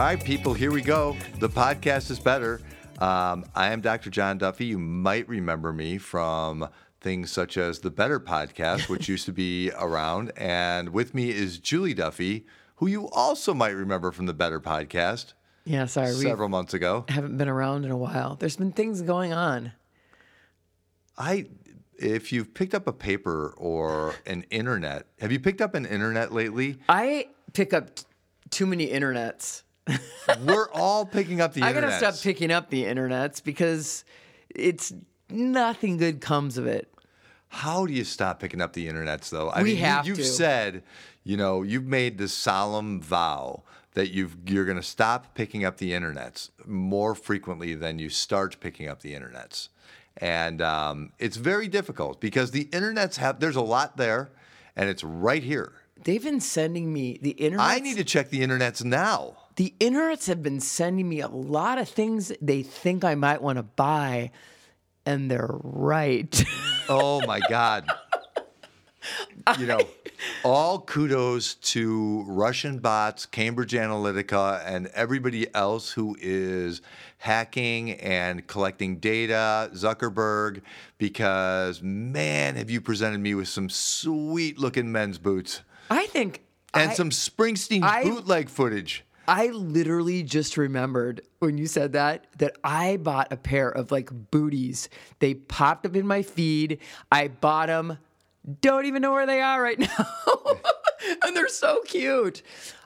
All right, people, here we go. The podcast is better. Um, I am Dr. John Duffy. You might remember me from things such as the Better podcast, which used to be around. And with me is Julie Duffy, who you also might remember from the Better podcast Yeah, sorry. several months ago. Haven't been around in a while. There's been things going on. I, if you've picked up a paper or an internet, have you picked up an internet lately? I pick up t- too many internets. We're all picking up the internet. I internet. gotta stop picking up the internets because it's nothing good comes of it. How do you stop picking up the internets, though? I We mean, you- have you've to. said, you know, you've made this solemn vow that you've you're going to stop picking up the internets more frequently than you start picking up the internets, and um, it's very difficult because the internets have there's a lot there, and it's right here. They've been sending me the internets. I need to check the internets now. The internets have been sending me a lot of things they think I might want to buy, and they're right. Oh my God. you know, all kudos to Russian bots, Cambridge Analytica, and everybody else who is hacking and collecting data, Zuckerberg, because man, have you presented me with some sweet looking men's boots I think and I- some Springsteen I- bootleg footage. I literally just remembered when you said that that I bought a pair of like booties. They popped up in my feed. I bought them. Don't even know where they are right now. and they're so cute.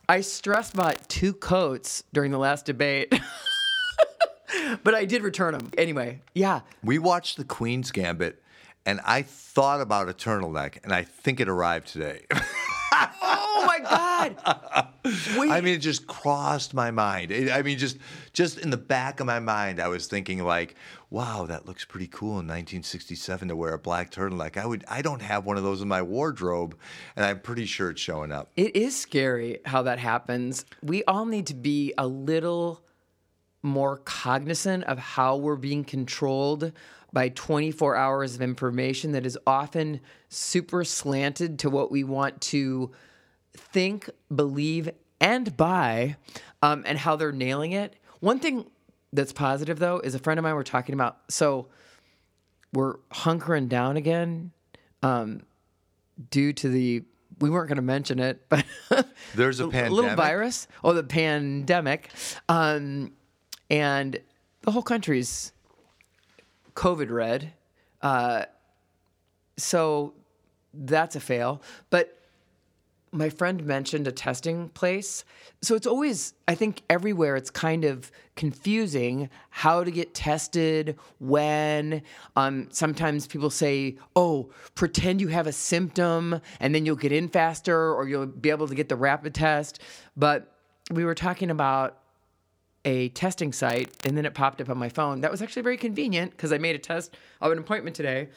I stress bought two coats during the last debate. but I did return them. Anyway, yeah. We watched the Queen's Gambit, and I thought about a turtleneck, and I think it arrived today. God. Wait. I mean, it just crossed my mind. It- I mean, just just in the back of my mind, I was thinking like, "Wow, that looks pretty cool in 1967 to wear a black turtleneck." I would. I don't have one of those in my wardrobe, and I'm pretty sure it's showing up. It is scary how that happens. We all need to be a little more cognizant of how we're being controlled by 24 hours of information that is often super slanted to what we want to think, believe, and buy, um, and how they're nailing it. One thing that's positive, though, is a friend of mine we're talking about. So we're hunkering down again um, due to the. We weren't going to mention it, but There's a a pandemic. little virus or the pandemic, um, and the whole country's COVID red. Uh, so that's a fail. But my friend mentioned a testing place. So it's always, I think, everywhere it's kind of confusing how to get tested, when. Um, sometimes people say, oh, pretend you have a symptom and then you'll get in faster or you'll be able to get the rapid test. But we were talking about a testing site and then it popped up on my phone. That was actually very convenient because I made a test of an appointment today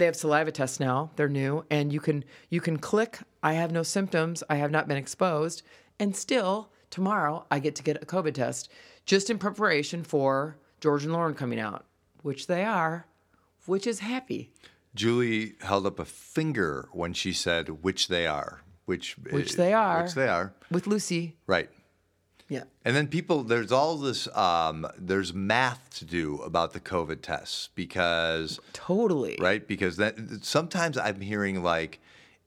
they have saliva tests now they're new and you can you can click i have no symptoms i have not been exposed and still tomorrow i get to get a covid test just in preparation for george and lauren coming out which they are which is happy Julie held up a finger when she said, "Which they are." Which Which eh, they are. Which they are. with lucy Right. Yeah And then people, there's all this, um, there's math to do about the COVID tests because totally right? Because that sometimes I'm hearing like,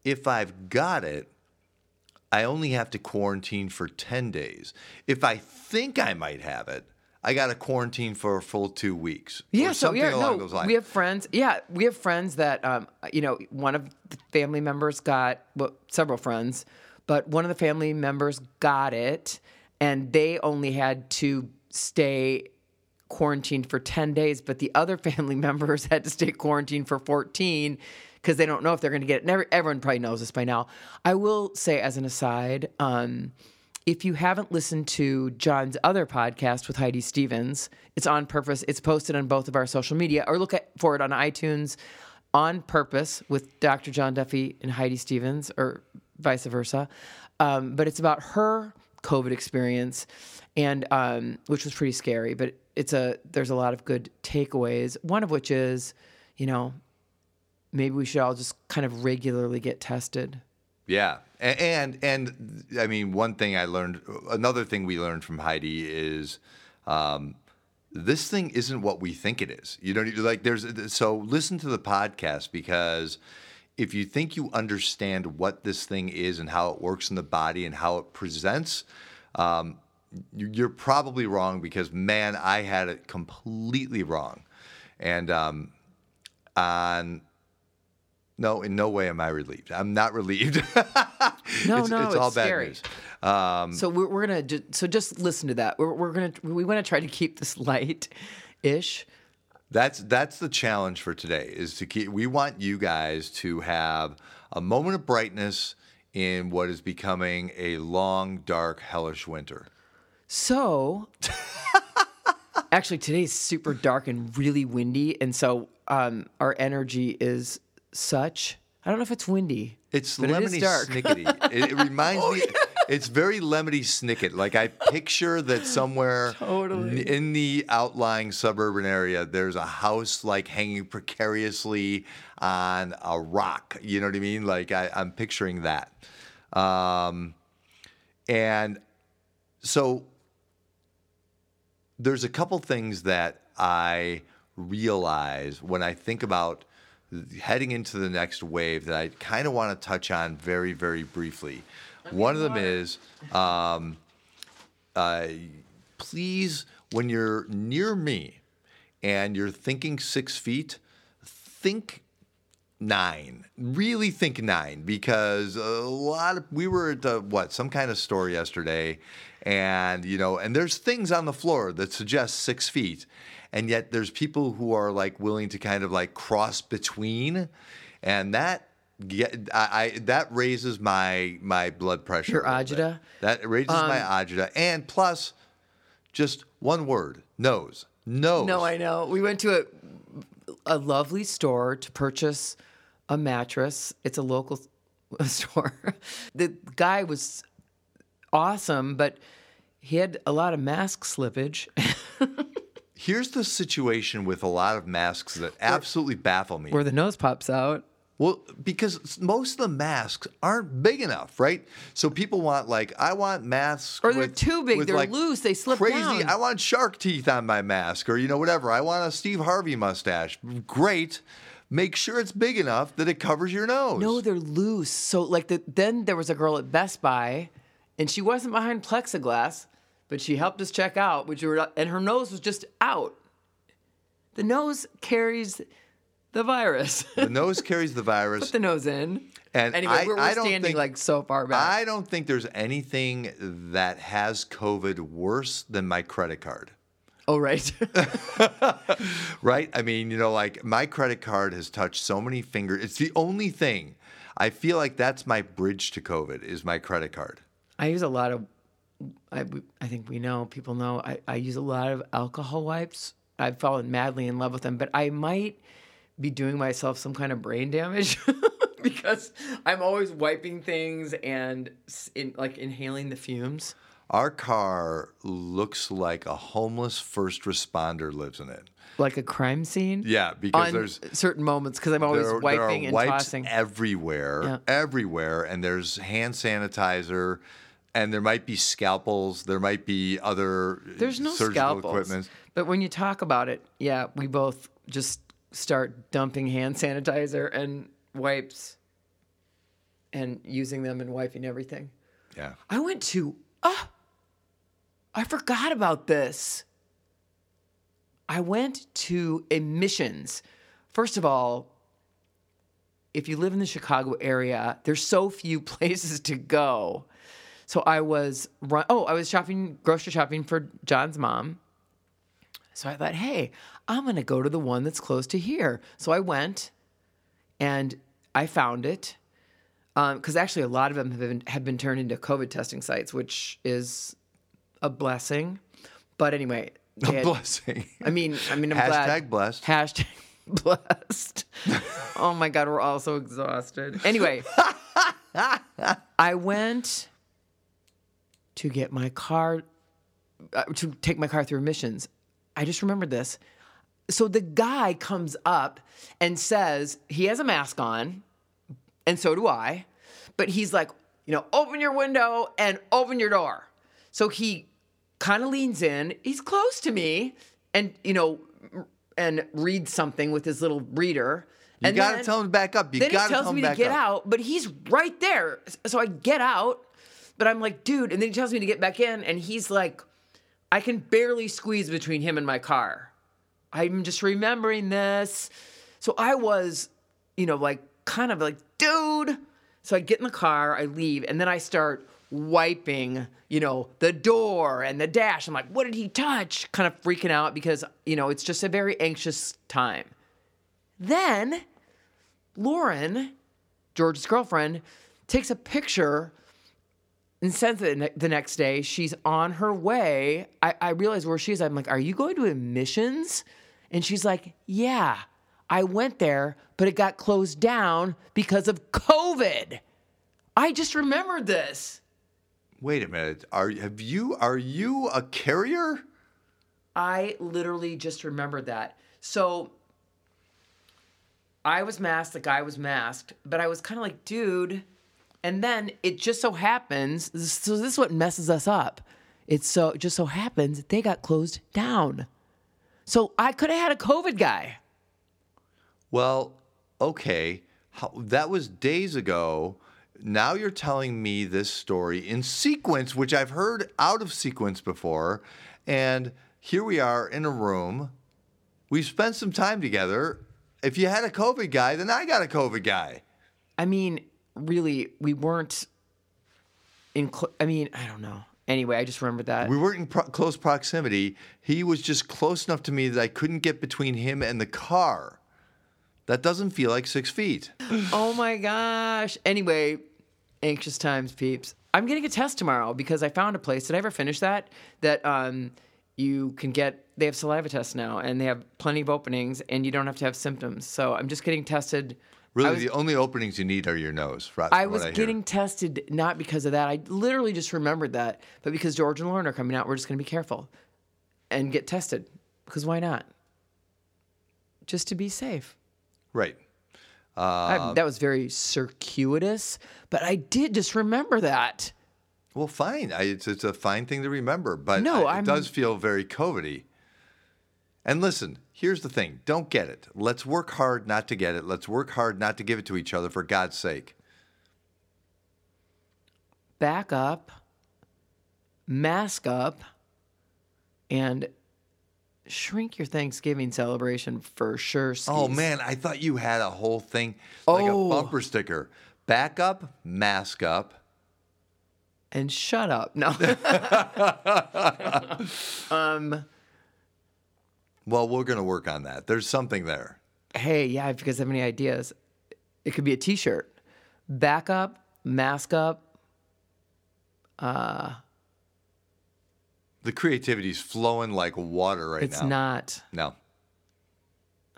if I've got it, I only have to quarantine for 10 days. If I think I might have it, I got to quarantine for a full two weeks. or Yeah, so something yeah, along no, those lines. we have friends. Yeah, we have friends that, um, you know, one of the family members got, well, several friends, but one of the family members got it, and they only had to stay quarantined for 10 days, but the other family members had to stay quarantined for 14 because they don't know if they're going to get it. And every- everyone probably knows this by now. I will say, as an aside, um, if you haven't listened to John's other podcast with Heidi Stevens, it's on purpose. It's posted on both of our social media, or look at, for it on iTunes. On purpose with Dr. John Duffy and Heidi Stevens, or vice versa. Um, but it's about her COVID experience, and um, which was pretty scary. But it's a there's a lot of good takeaways. One of which is, you know, maybe we should all just kind of regularly get tested. Yeah, A- and and I mean, one thing I learned, another thing we learned from Heidi is, um, this thing isn't what we think it is. You know, like there's so listen to the podcast because if you think you understand what this thing is and how it works in the body and how it presents, um, you- you're probably wrong because man, I had it completely wrong, and um, on. No, in no way am I relieved. I'm not relieved. No, it's, no, it's all it's bad news. Um, So we're, we're gonna so just listen to that. We're, we're gonna we want to try to keep this light, ish. That's that's the challenge for today. Is to keep. We want you guys to have a moment of brightness in what is becoming a long, dark, hellish winter. So, actually, today's super dark and really windy, and so um, our energy is such. I don't know if it's windy. It's but it is lemony dark. Oh, snickety. It, it reminds me. It's very lemony snicket. Like I picture that somewhere Totally. in the outlying suburban area, there's a house like hanging precariously on a rock. You know what I mean? Like I, I'm picturing that. Um, and so there's a couple things that I realize when I think about heading into the next wave that I kind of want to touch on very, very briefly. One of them is um, uh, please, when you're near me and you're thinking six feet, think nine. Really think nine because a lot of we were at uh, what some kind of store yesterday, and you know, and there's things on the floor that suggest six feet, and yet there's people who are like willing to kind of like cross between, and that. Get, I, I that raises my my blood pressure. Your agita? That raises my um, agita, and plus, just one word: nose. Nose. No, I know. We went to a a lovely store to purchase a mattress. It's a local store. the guy was awesome, but he had a lot of mask slippage. Here's the situation with a lot of masks that absolutely baffle me. where the nose pops out. Well, because most of the masks aren't big enough, right? So people want like I want masks, Or they're with- too big, they're like, loose, they slip crazy. down. I want shark teeth on my mask, or you know whatever. I want a Steve Harvey mustache. Great. Make sure it's big enough that it covers your nose. No, they're loose. So like the, then there was a girl at Best Buy, and she wasn't behind plexiglass, but she helped us check out, which were and her nose was just out. The nose carries the virus. the nose carries the virus. Put the nose in. And anyway, I- we're, we're I don't standing think- like so far back. I don't think there's anything that has COVID worse than my credit card. oh right. right? I mean, you know, like my credit card has touched so many fingers. It's the only thing. I feel like that's my bridge to COVID is my credit card. I use a lot of. I, I think we know people know I, I use a lot of alcohol wipes. I've fallen madly in love with them, but I might be doing myself some kind of brain damage because I'm always wiping things and in, like inhaling the fumes. Our car looks like a homeless first responder lives in it. like a crime scene. Yeah, because on there's certain moments because I'm always there, wiping there and wipes tossing. everywhere, Yeah. everywhere, and there's hand sanitizer, and there might be scalpels, there might be other There's no surgical scalpels. equipment. But when you talk about it, yeah, we both just start dumping hand sanitizer and wipes and using them and wiping everything. Yeah, I went to, ah, I forgot about this. I went to emissions. First of all, if you live in the Chicago area, there's so few places to go. So I was run. Oh, I was shopping, grocery shopping for John's mom. So I thought, hey, I'm gonna go to the one that's close to here. So I went, and I found it because actually a lot of them have been have been turned into COVID testing sites, which is a blessing. But anyway, they had- blessing. I mean, I mean, I'm Hashtag glad. blessed. Hashtag blessed. oh my God, we're all so exhausted. Anyway, I went to get my car, uh, to take my car through emissions. I just remembered this. So the guy comes up and says he has a mask on, and so do I, but he's like, you know, open your window and open your door. So he kind of leans in. He's close to me, and you know, and reads something with his little reader. You and got to then- tell him to back up. You then he got to tells tell him me to get up. out, but he's right there. So I get out, but I'm like, dude, and then he tells me to get back in, and he's like, I can barely squeeze between him and my car. I'm just remembering this. So I was, you know, like kind of like, dude. So I get in the car, I leave, and then I start wiping, you know, the door and the dash. I'm like, what did he touch? Kind of freaking out because, you know, it's just a very anxious time. Then Lauren, George's girlfriend, takes a picture and sends it ne- the next day. She's on her way. I, I realize where she is. I'm like, Are you going to admissions? And she's like, Yeah, I went there, but it got closed down because of COVID. I just remembered this. Wait a minute. Are have you are you a carrier? I literally just remembered that. So I was masked, the guy was masked, but I was kind of like, dude. And then it just so happens, so this is what messes us up. It's so it just so happens they got closed down. So I could have had a COVID guy. Well, okay. How, that was days ago. Now you're telling me this story in sequence, which I've heard out of sequence before. And here we are in a room. We've spent some time together. If you had a COVID guy, then I got a COVID guy. I mean, really, we weren't in. Cl- I mean, I don't know. Anyway, I just remembered that. We weren't in pro- close proximity. He was just close enough to me that I couldn't get between him and the car. That doesn't feel like six feet. Oh my gosh. Anyway, anxious times, peeps. I'm getting a test tomorrow because I found a place. Did I ever finish that? That um, you can get. They have saliva tests now, and they have plenty of openings, and you don't have to have symptoms. So I'm just getting tested. Really, was, the only openings you need are your nose. fro- I was hear. getting tested not because of that. I literally just remembered that, but because George and Lauren are coming out, we're just going to be careful and get tested. Because why not? Just to be safe. right. I- um, that was very circuitous, but I did just remember that. Well, fine. I, it's, it's a fine thing to remember, but No, I- it I'm- does feel very COVID-y. And listen, here's the thing: don't get it. Let's work hard not to get it. Let's work hard not to give it to each other, for God's sake. back up, mask up, and shrink your Thanksgiving celebration for sure. Oh man, I thought you had a whole thing like Oh. a bumper sticker. Back up, mask up. And shut up. No. um, Well, we're gonna work on that. There's something there. hey, yeah, if you guys have any ideas, it could be a t shirt. Back up, mask up. The creativity's flowing like water right It's now. It's not. No.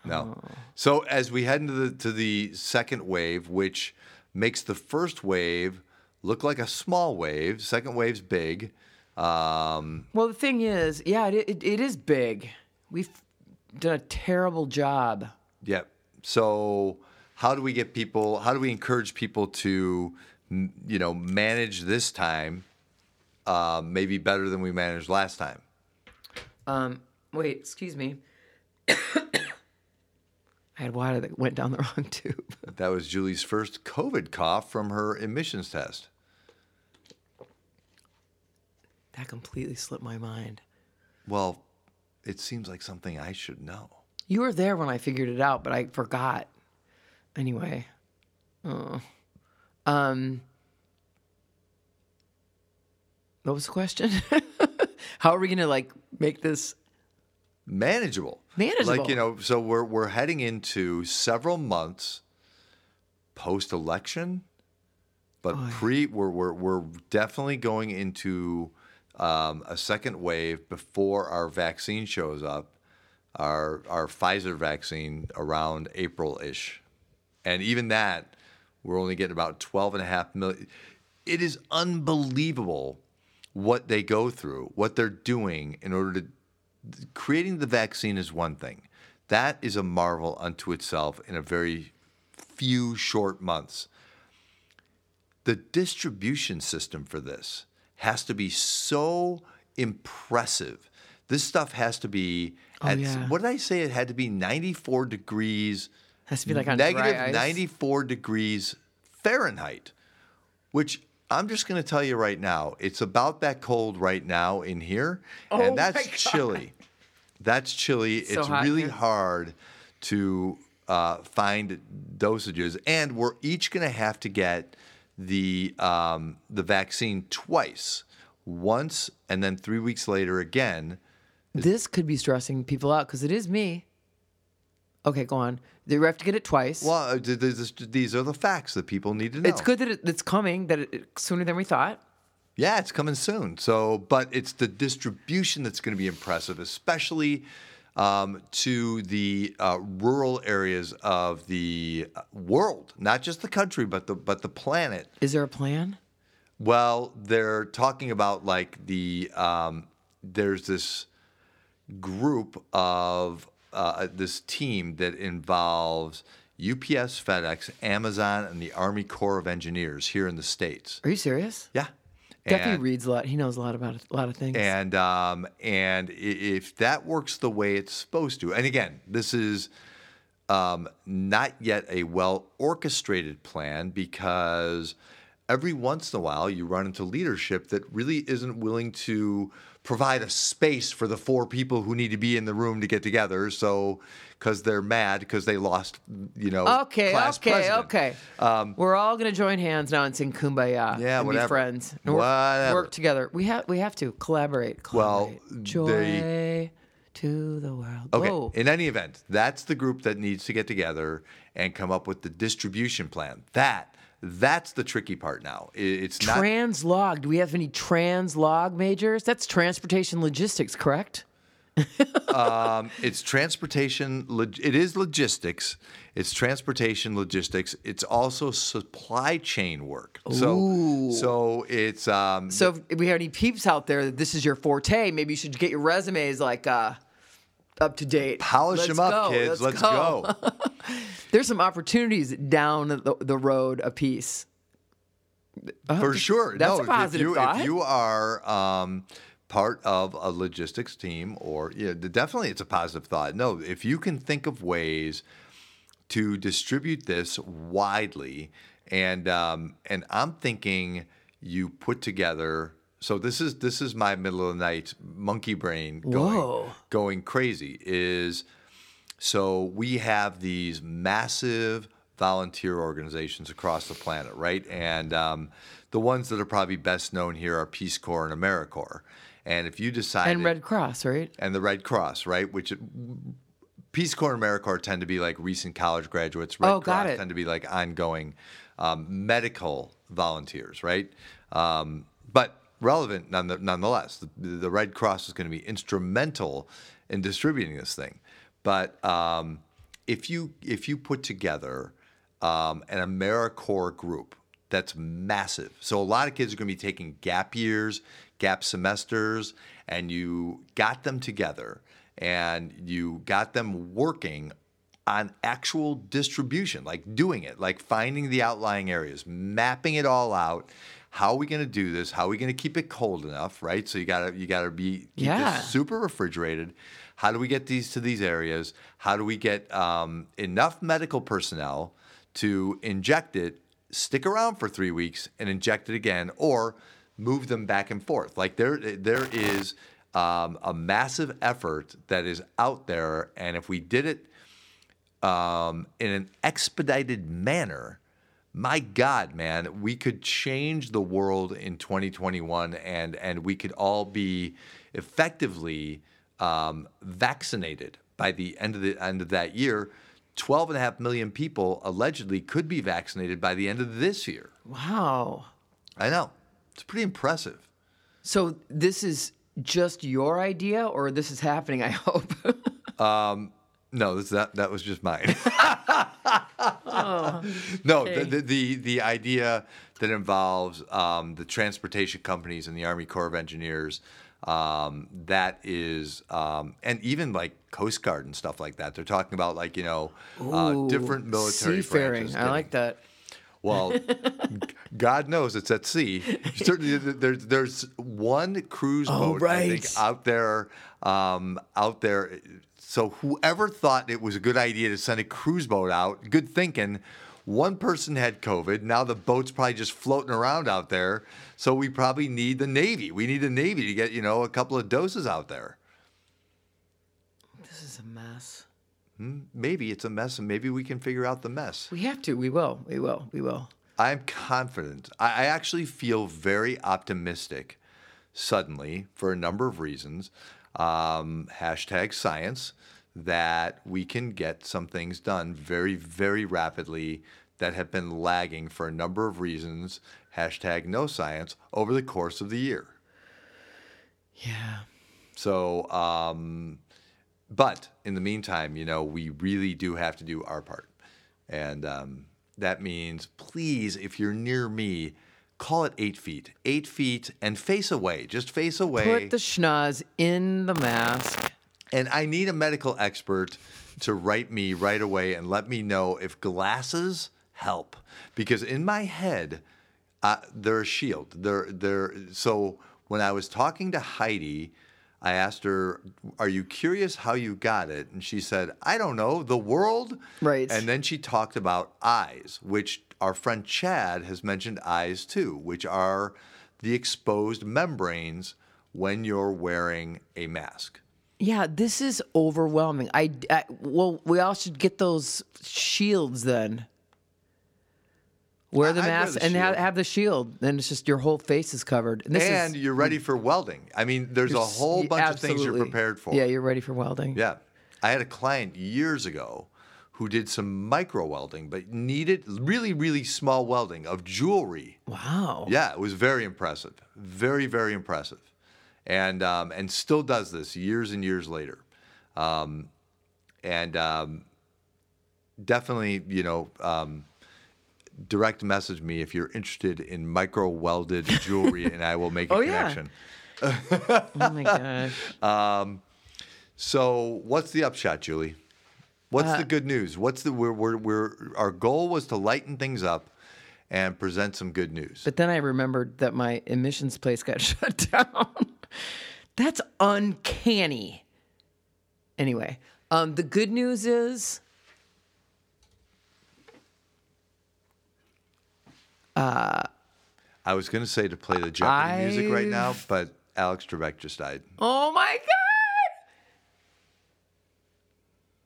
No. Oh. So as we head into the to the second wave, which makes the first wave look like a small wave, second wave's big. Um, Well, the thing is, yeah, it, it, it is big. We've done a terrible job. yep. So how do we get people? How do we encourage people to, you know, manage this time, uh, maybe better than we managed last time? Um, wait, excuse me. I had water that went down the wrong tube. That was Julie's first COVID cough from her emissions test. That completely slipped my mind. Well, it seems like something I should know. You were there when I figured it out, but I forgot. Anyway, oh. um, what was the question? How are we gonna like make this? manageable. Manageable. Like you know, so we're we're heading into several months post election, but pre we're we're we're definitely going into um, a second wave before our vaccine shows up. Our our Pfizer vaccine around April ish, and even that we're only getting about 12 and a half million. It is unbelievable what they go through, what they're doing in order to creating the vaccine is one thing. That is a marvel unto itself in a very few short months. the distribution system for this has to be so impressive. This stuff has to be at Oh, yeah. what did I say? It had to be 94 degrees Has to be like ice. 94 degrees Fahrenheit, which I'm just going to tell you right now, it's about that cold right now in here, Oh and that's chilly. That's chilly. So it's hot really here. hard to uh, find dosages, and we're each going to have to get the um, the vaccine twice, once, and then three weeks later again. This could be stressing people out because it is me. Okay, go on. They have to get it twice. Well, uh, th- th- this- these are the facts that people need to know. it's good that it, it's coming that it, sooner than we thought. Yeah, it's coming soon. So, but it's the distribution that's going to be impressive, especially um, to the uh, rural areas of the world, not just the country, but the but the planet. Is there a plan? Well, they're talking about like the um, there's this group of uh, this team that involves UPS, FedEx, Amazon, and the Army Corps of Engineers here in the states. Are you serious? Yeah. Duffy And- reads a lot. He knows a lot about a lot of things. and um, and if that works the way it's supposed to, and again, this is um, not yet a well orchestrated plan because every once in a while you run into leadership that really isn't willing to provide a space for the four people who need to be in the room to get together. So because they're mad because they lost, you know, okay, okay, president. okay. Um, We're all gonna join hands now and sing "Kumbaya" Yeah, and whatever. be friends. And work, Whatever. work together. We have we have to collaborate. Well, collaborate. joy they- to the world. Okay. Whoa. In any event, that's the group that needs to get together and come up with the distribution plan. That that's the tricky part now. It's not Translog. Do we have any translog majors? That's transportation logistics, correct? it's transportation log- it is logistics. It's transportation logistics. It's also supply chain work. So so it's um So if we have any peeps out there that this is your forte, maybe you should get your resumes like uh, up to date. polish Let's them up, go. kids. Let's, go. There's some opportunities down the, the road a piece. For sure. that's no, a if- positive if you, thought. If you are um, part of a logistics team, or yeah, definitely it's a positive thought. No, if you can think of ways to distribute this widely, and um, and I'm thinking you put together. So this is this is my middle of the night monkey brain going Whoa. going crazy. Is so we have these massive volunteer organizations across the planet, right? And um, the ones that are probably best known here are Peace Corps and AmeriCorps. And if you decide And Red Cross, right? and the Red Cross, right? Which Peace Corps and AmeriCorps tend to be like recent college graduates. Red Oh, got Cross it. tend to be like ongoing um, medical volunteers, right? Um, but relevant none, nonetheless. The, the Red Cross is going to be instrumental in distributing this thing. But um, if you if you put together um, an AmeriCorps group that's massive. So a lot of kids are going to be taking gap years, gap semesters, and you got them together and you got them working on actual distribution, like doing it, like finding the outlying areas, mapping it all out. How are we going to do this? How are we going to keep it cold enough, right? So you got to you got to be keep Yeah. this super refrigerated. How do we get these to these areas? How do we get um, enough medical personnel to inject it, stick around for three weeks, and inject it again, or move them back and forth? Like there, there is um, a massive effort that is out there, and if we did it um, in an expedited manner, my God, man, we could change the world in 2021, and and we could all be effectively um, vaccinated by the end of the end of that year. 12 and a half million people allegedly could be vaccinated by the end of this year. Wow. I know. It's pretty impressive. So this is just your idea, or this is happening? I hope. No, this, that that was just mine. no, the, the the the idea that involves um, the transportation companies and the Army Corps of Engineers. Um, that is, um, and even like Coast Guard and stuff like that. They're talking about like you know uh, different military seafaring. branches I like that. Well, God knows it's at sea. Certainly, there's there's one cruise Oh, boat I think right. out there, um, out there. So whoever thought it was a good idea to send a cruise boat out, good thinking. One person had COVID. Now the boat's probably just floating around out there. So we probably need the Navy. We need the Navy to get you know a couple of doses out there. This is a mess. Maybe it's a mess, and maybe we can figure out the mess. We have to. We will. We will. We will. I'm confident. I, I actually feel very optimistic suddenly for a number of reasons. Um, hashtag science that we can get some things done very, very rapidly that have been lagging for a number of reasons. Hashtag no science over the course of the year. Yeah. So, um, but in the meantime, you know, we really do have to do our part. And um, that means, please, if you're near me, call it eight feet. Eight feet and face away. Just face away. Put the schnoz in the mask. And I need a medical expert to write me right away and let me know if glasses help. Because in my head, uh, they're a shield. They're, they're, so when I was talking to Heidi, I asked her, Are you curious how you got it? And she said, I don't know, the world? Right. And then she talked about eyes, which our friend Chad has mentioned eyes too, which are the exposed membranes when you're wearing a mask. Yeah, this is overwhelming. I, I well, we all should get those shields then. Wear the I'd wear mask the and have, shield. have the shield. Then it's just your whole face is covered. And, this and is, you're ready for welding. I mean, there's a you're s- whole bunch of things you're absolutely. prepared for. Yeah, you're ready for welding. Yeah. I had a client years ago who did some micro welding, but needed really, really small welding of jewelry. Wow. Yeah, it was very impressive. Very, very impressive. And um, and still does this years and years later. Um, and um, definitely, you know, um, direct message me if you're interested in micro welded jewelry, and I will make a Oh, yeah. connection. Oh my gosh. So, what's the upshot, Julie? What's Uh, the good news? What's the we're, we're, we're our goal was to lighten things up and present some good news. But then I remembered that my emissions place got shut down. That's uncanny. Anyway, um, the good news is I was going to say to play the Jeopardy music right now, but Alex Trebek just died. Oh my god!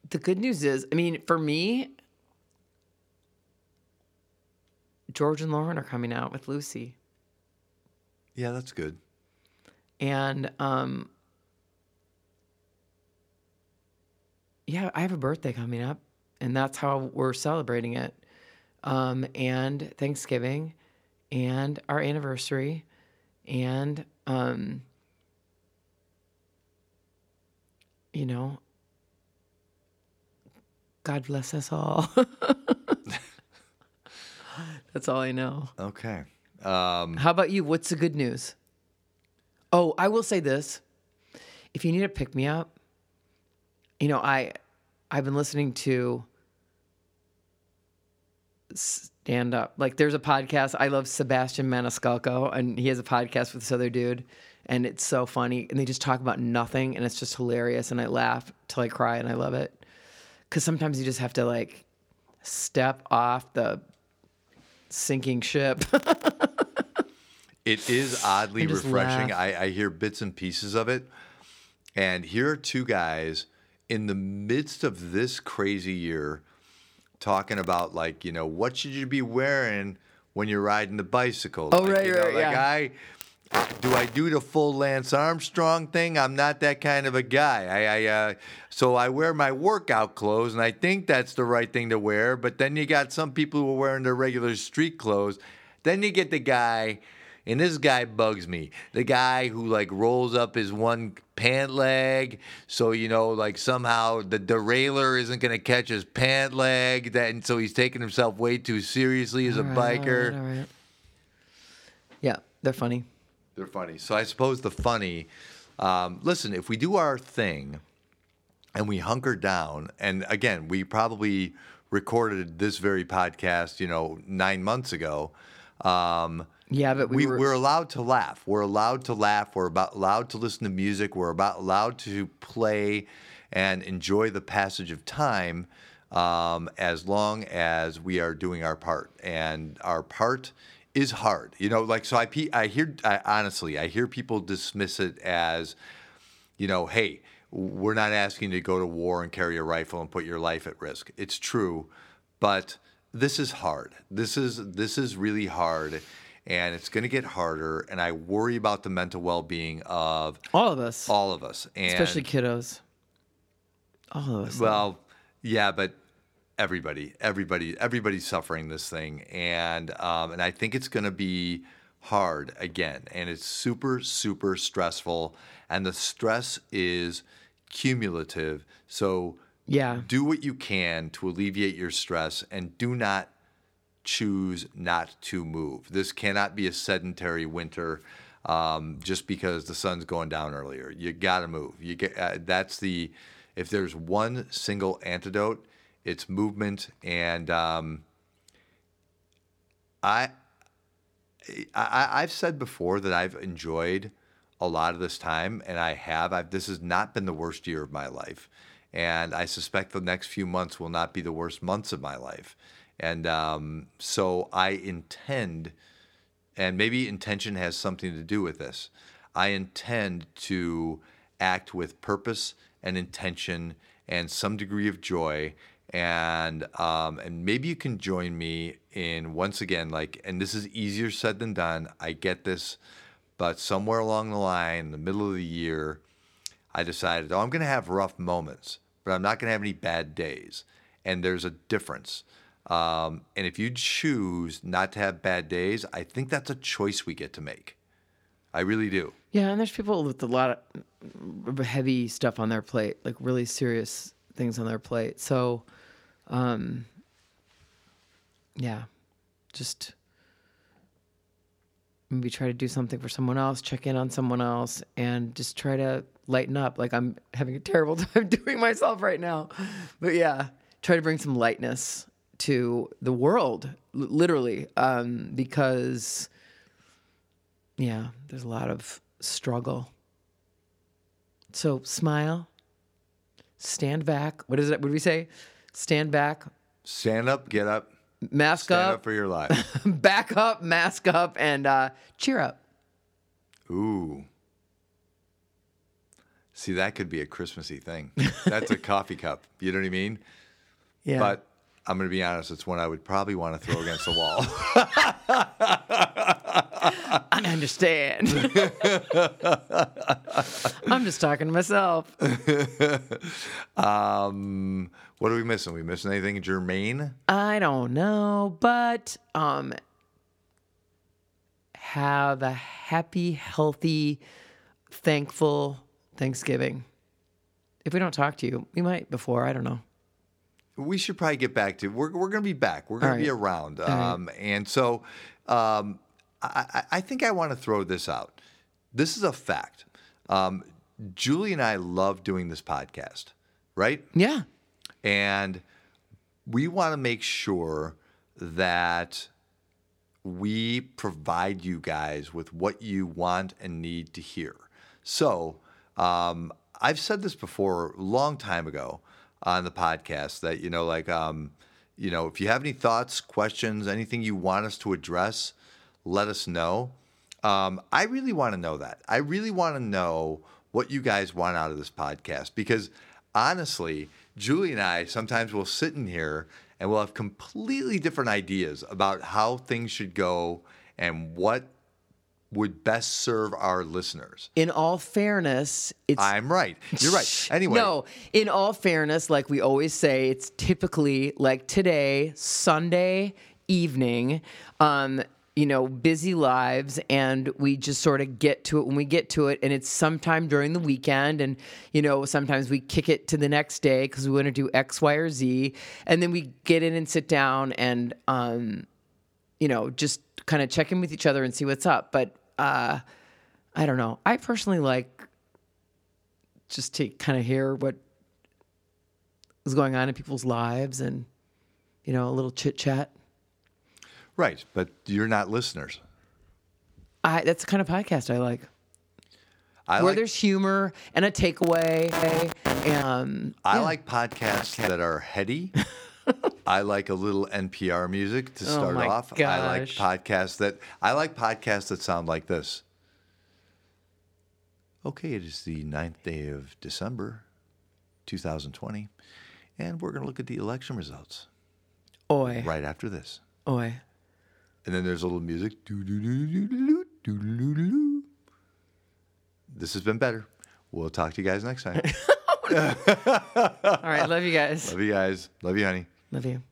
The good news is, I mean, for me, George and Lauren are coming out with Lucy, Yeah, that's good. And um, yeah, I have a birthday coming up, and that's how we're celebrating it, um, and Thanksgiving, and our anniversary, and um, you know, God bless us all. That's all I know. Okay. Um, How about you? What's the good news? Oh, I will say this. If you need a pick me up, you know, I I've been listening to stand up. Like there's a podcast. I love Sebastian Maniscalco and he has a podcast with this other dude and it's so funny and they just talk about nothing and it's just hilarious and I laugh till I cry and I love it. Cuz sometimes you just have to like step off the sinking ship. It is oddly refreshing. laugh. I, I hear bits and pieces of it. And here are two guys in the midst of this crazy year talking about, like, you know, what should you be wearing when you're riding the bicycle? Oh, Like, right, you know, right, like yeah. I. Do I do the full Lance Armstrong thing? I'm not that kind of a guy. I, I uh, so I wear my workout clothes, and I think that's the right thing to wear. But then you got some people who are wearing their regular street clothes. Then you get the guy, and this guy bugs me. The guy who like rolls up his one pant leg, so you know, like somehow the derailleur isn't gonna catch his pant leg. That and so he's taking himself way too seriously as a All right, all biker. right, all right. Yeah, they're funny. They're funny. So I suppose the funny. Um, listen, if we do our thing, and we hunker down, and again, we probably recorded this very podcast, you know, nine months ago. Um, Yeah, but we, we, were. we're allowed to laugh. We're allowed to laugh. We're about allowed to listen to music. We're about allowed to play and enjoy the passage of time um, as long as we are doing our part. And our part is hard. You know, like so. I I hear I, honestly, I hear people dismiss it as, you know, hey, we're not asking you to go to war and carry a rifle and put your life at risk. It's true, but this is hard. This is this is really hard, and it's going to get harder. And I worry about the mental well-being of all of us, all of us, and especially kiddos. All of us. well, yeah, but everybody, everybody, everybody's suffering this thing, and um, and I think it's going to be hard again, and it's super, super stressful, and the stress is cumulative. So yeah. do what you can to alleviate your stress, and do not choose not to move. This cannot be a sedentary winter. Um, just because the sun's going down earlier, you got to move. You get uh, that's the if there's one single antidote, it's movement. And um, I, I, I've said before that I've enjoyed a lot of this time, and I have. I've, this has not been the worst year of my life, and I suspect the next few months will not be the worst months of my life. And um, so I intend, and maybe intention has something to do with this. I intend to act with purpose and intention and some degree of joy. And um, and maybe you can join me in once again like and this is easier said than done. I get this but somewhere along the line in the middle of the year i decided oh i'm going to have rough moments but i'm not going to have any bad days. And there's a difference um, and if you choose not to have bad days i think that's a choice we get to make i really do Yeah, and there's people with a lot of heavy stuff on their plate, like really serious things on their plate. So, um, yeah, just maybe try to do something for someone else, check in on someone else, and just try to lighten up. Like I'm having a terrible time doing myself right now, but yeah, try to bring some lightness to the world, literally, um, because yeah, there's a lot of struggle. So smile, stand back. What is it? What did we say? Stand back, stand up get up mask stand up, up for your life back up, mask up, and uh, cheer up. Ooh. See, that could be a Christmassy thing. That's a coffee cup. You know what I mean? Yeah. But I'm going to be honest, it's one I would probably want to throw against the wall. I understand. I'm just talking to myself. um, what are we missing? Are we missing anything germane? I don't know, but um, have a happy, healthy, thankful Thanksgiving. If we don't talk to you, we might before. I don't know. We should probably get back to. We're we're going to be back. We're going All to be right. around. right. Um, and so, um, I, I I think I want to throw this out. This is a fact. Um, Julie and I love doing this podcast, right? Yeah. And we want to make sure that we provide you guys with what you want and need to hear. So, um, I've said this before a long time ago on the podcast that, you know, like, um, you know, if you have any thoughts, questions, anything you want us to address, let us know. Um, I really want to know that. I really want to know what you guys want out of this podcast because honestly, Julie and I sometimes will sit in here and we'll have completely different ideas about how things should go and what would best serve our listeners. In all fairness, it's I'm right. You're right. Anyway, No, in all fairness, like we always say, it's typically like today, Sunday evening, um, you know, busy lives, and we just sort of get to it when we get to it, and it's sometime during the weekend, and you know, sometimes we kick it to the next day because we want to do X, Y, or Z, and then we get in and sit down and um, you know, just kind of check in with each other and see what's up. But uh, I don't know. I personally like just to kind of hear what is going on in people's lives and, you know, a little chit chat. Right, but you're not listeners. I that's the kind of podcast I like. I where like there's humor and a takeaway. And, um, I yeah. like podcasts that are heady. I like a little NPR music to oh start Oh off. I like podcasts that I like podcasts that sound like this. Okay, it is the 9th day of December, 2020, and we're going to look at the election results Oi, right after this. oi. And then there's a little music. This has been better. We'll talk to you guys next time. All right, love you guys. Love you guys. Love you, honey. Love you.